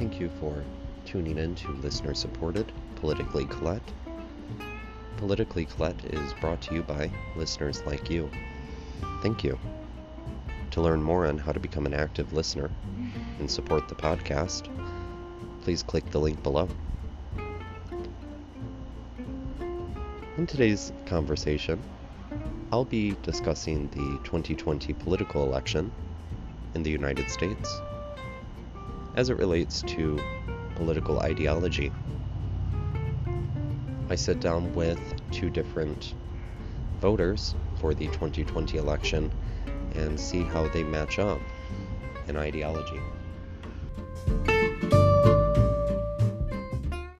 thank you for tuning in to listener supported Politically Colette. Politically Colette is brought to you by listeners like you. Thank you. To learn more on how to become an active listener and support the podcast, please click the link below. In today's conversation, I'll be discussing the 2020 political election in the United States as it relates to political ideology. I sit down with two different voters for the 2020 election and see how they match up in ideology.